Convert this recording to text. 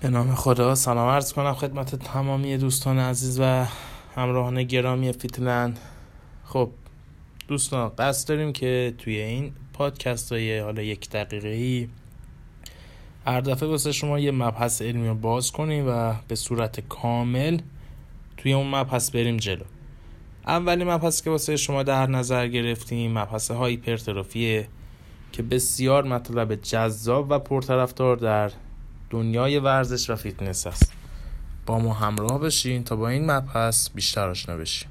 به نام خدا سلام عرض کنم خدمت تمامی دوستان عزیز و همراهان گرامی فیتلند. خب دوستان قصد داریم که توی این پادکست های حالا یک دقیقه ای هر دفعه واسه شما یه مبحث علمی رو باز کنیم و به صورت کامل توی اون مبحث بریم جلو. اولی مبحث که واسه شما در نظر گرفتیم مبحث هایپرتروفیه که بسیار مطلب جذاب و پرطرفدار در دنیای ورزش و فیتنس است. با ما همراه بشین تا با این مبحث بیشتر آشنا بشیم.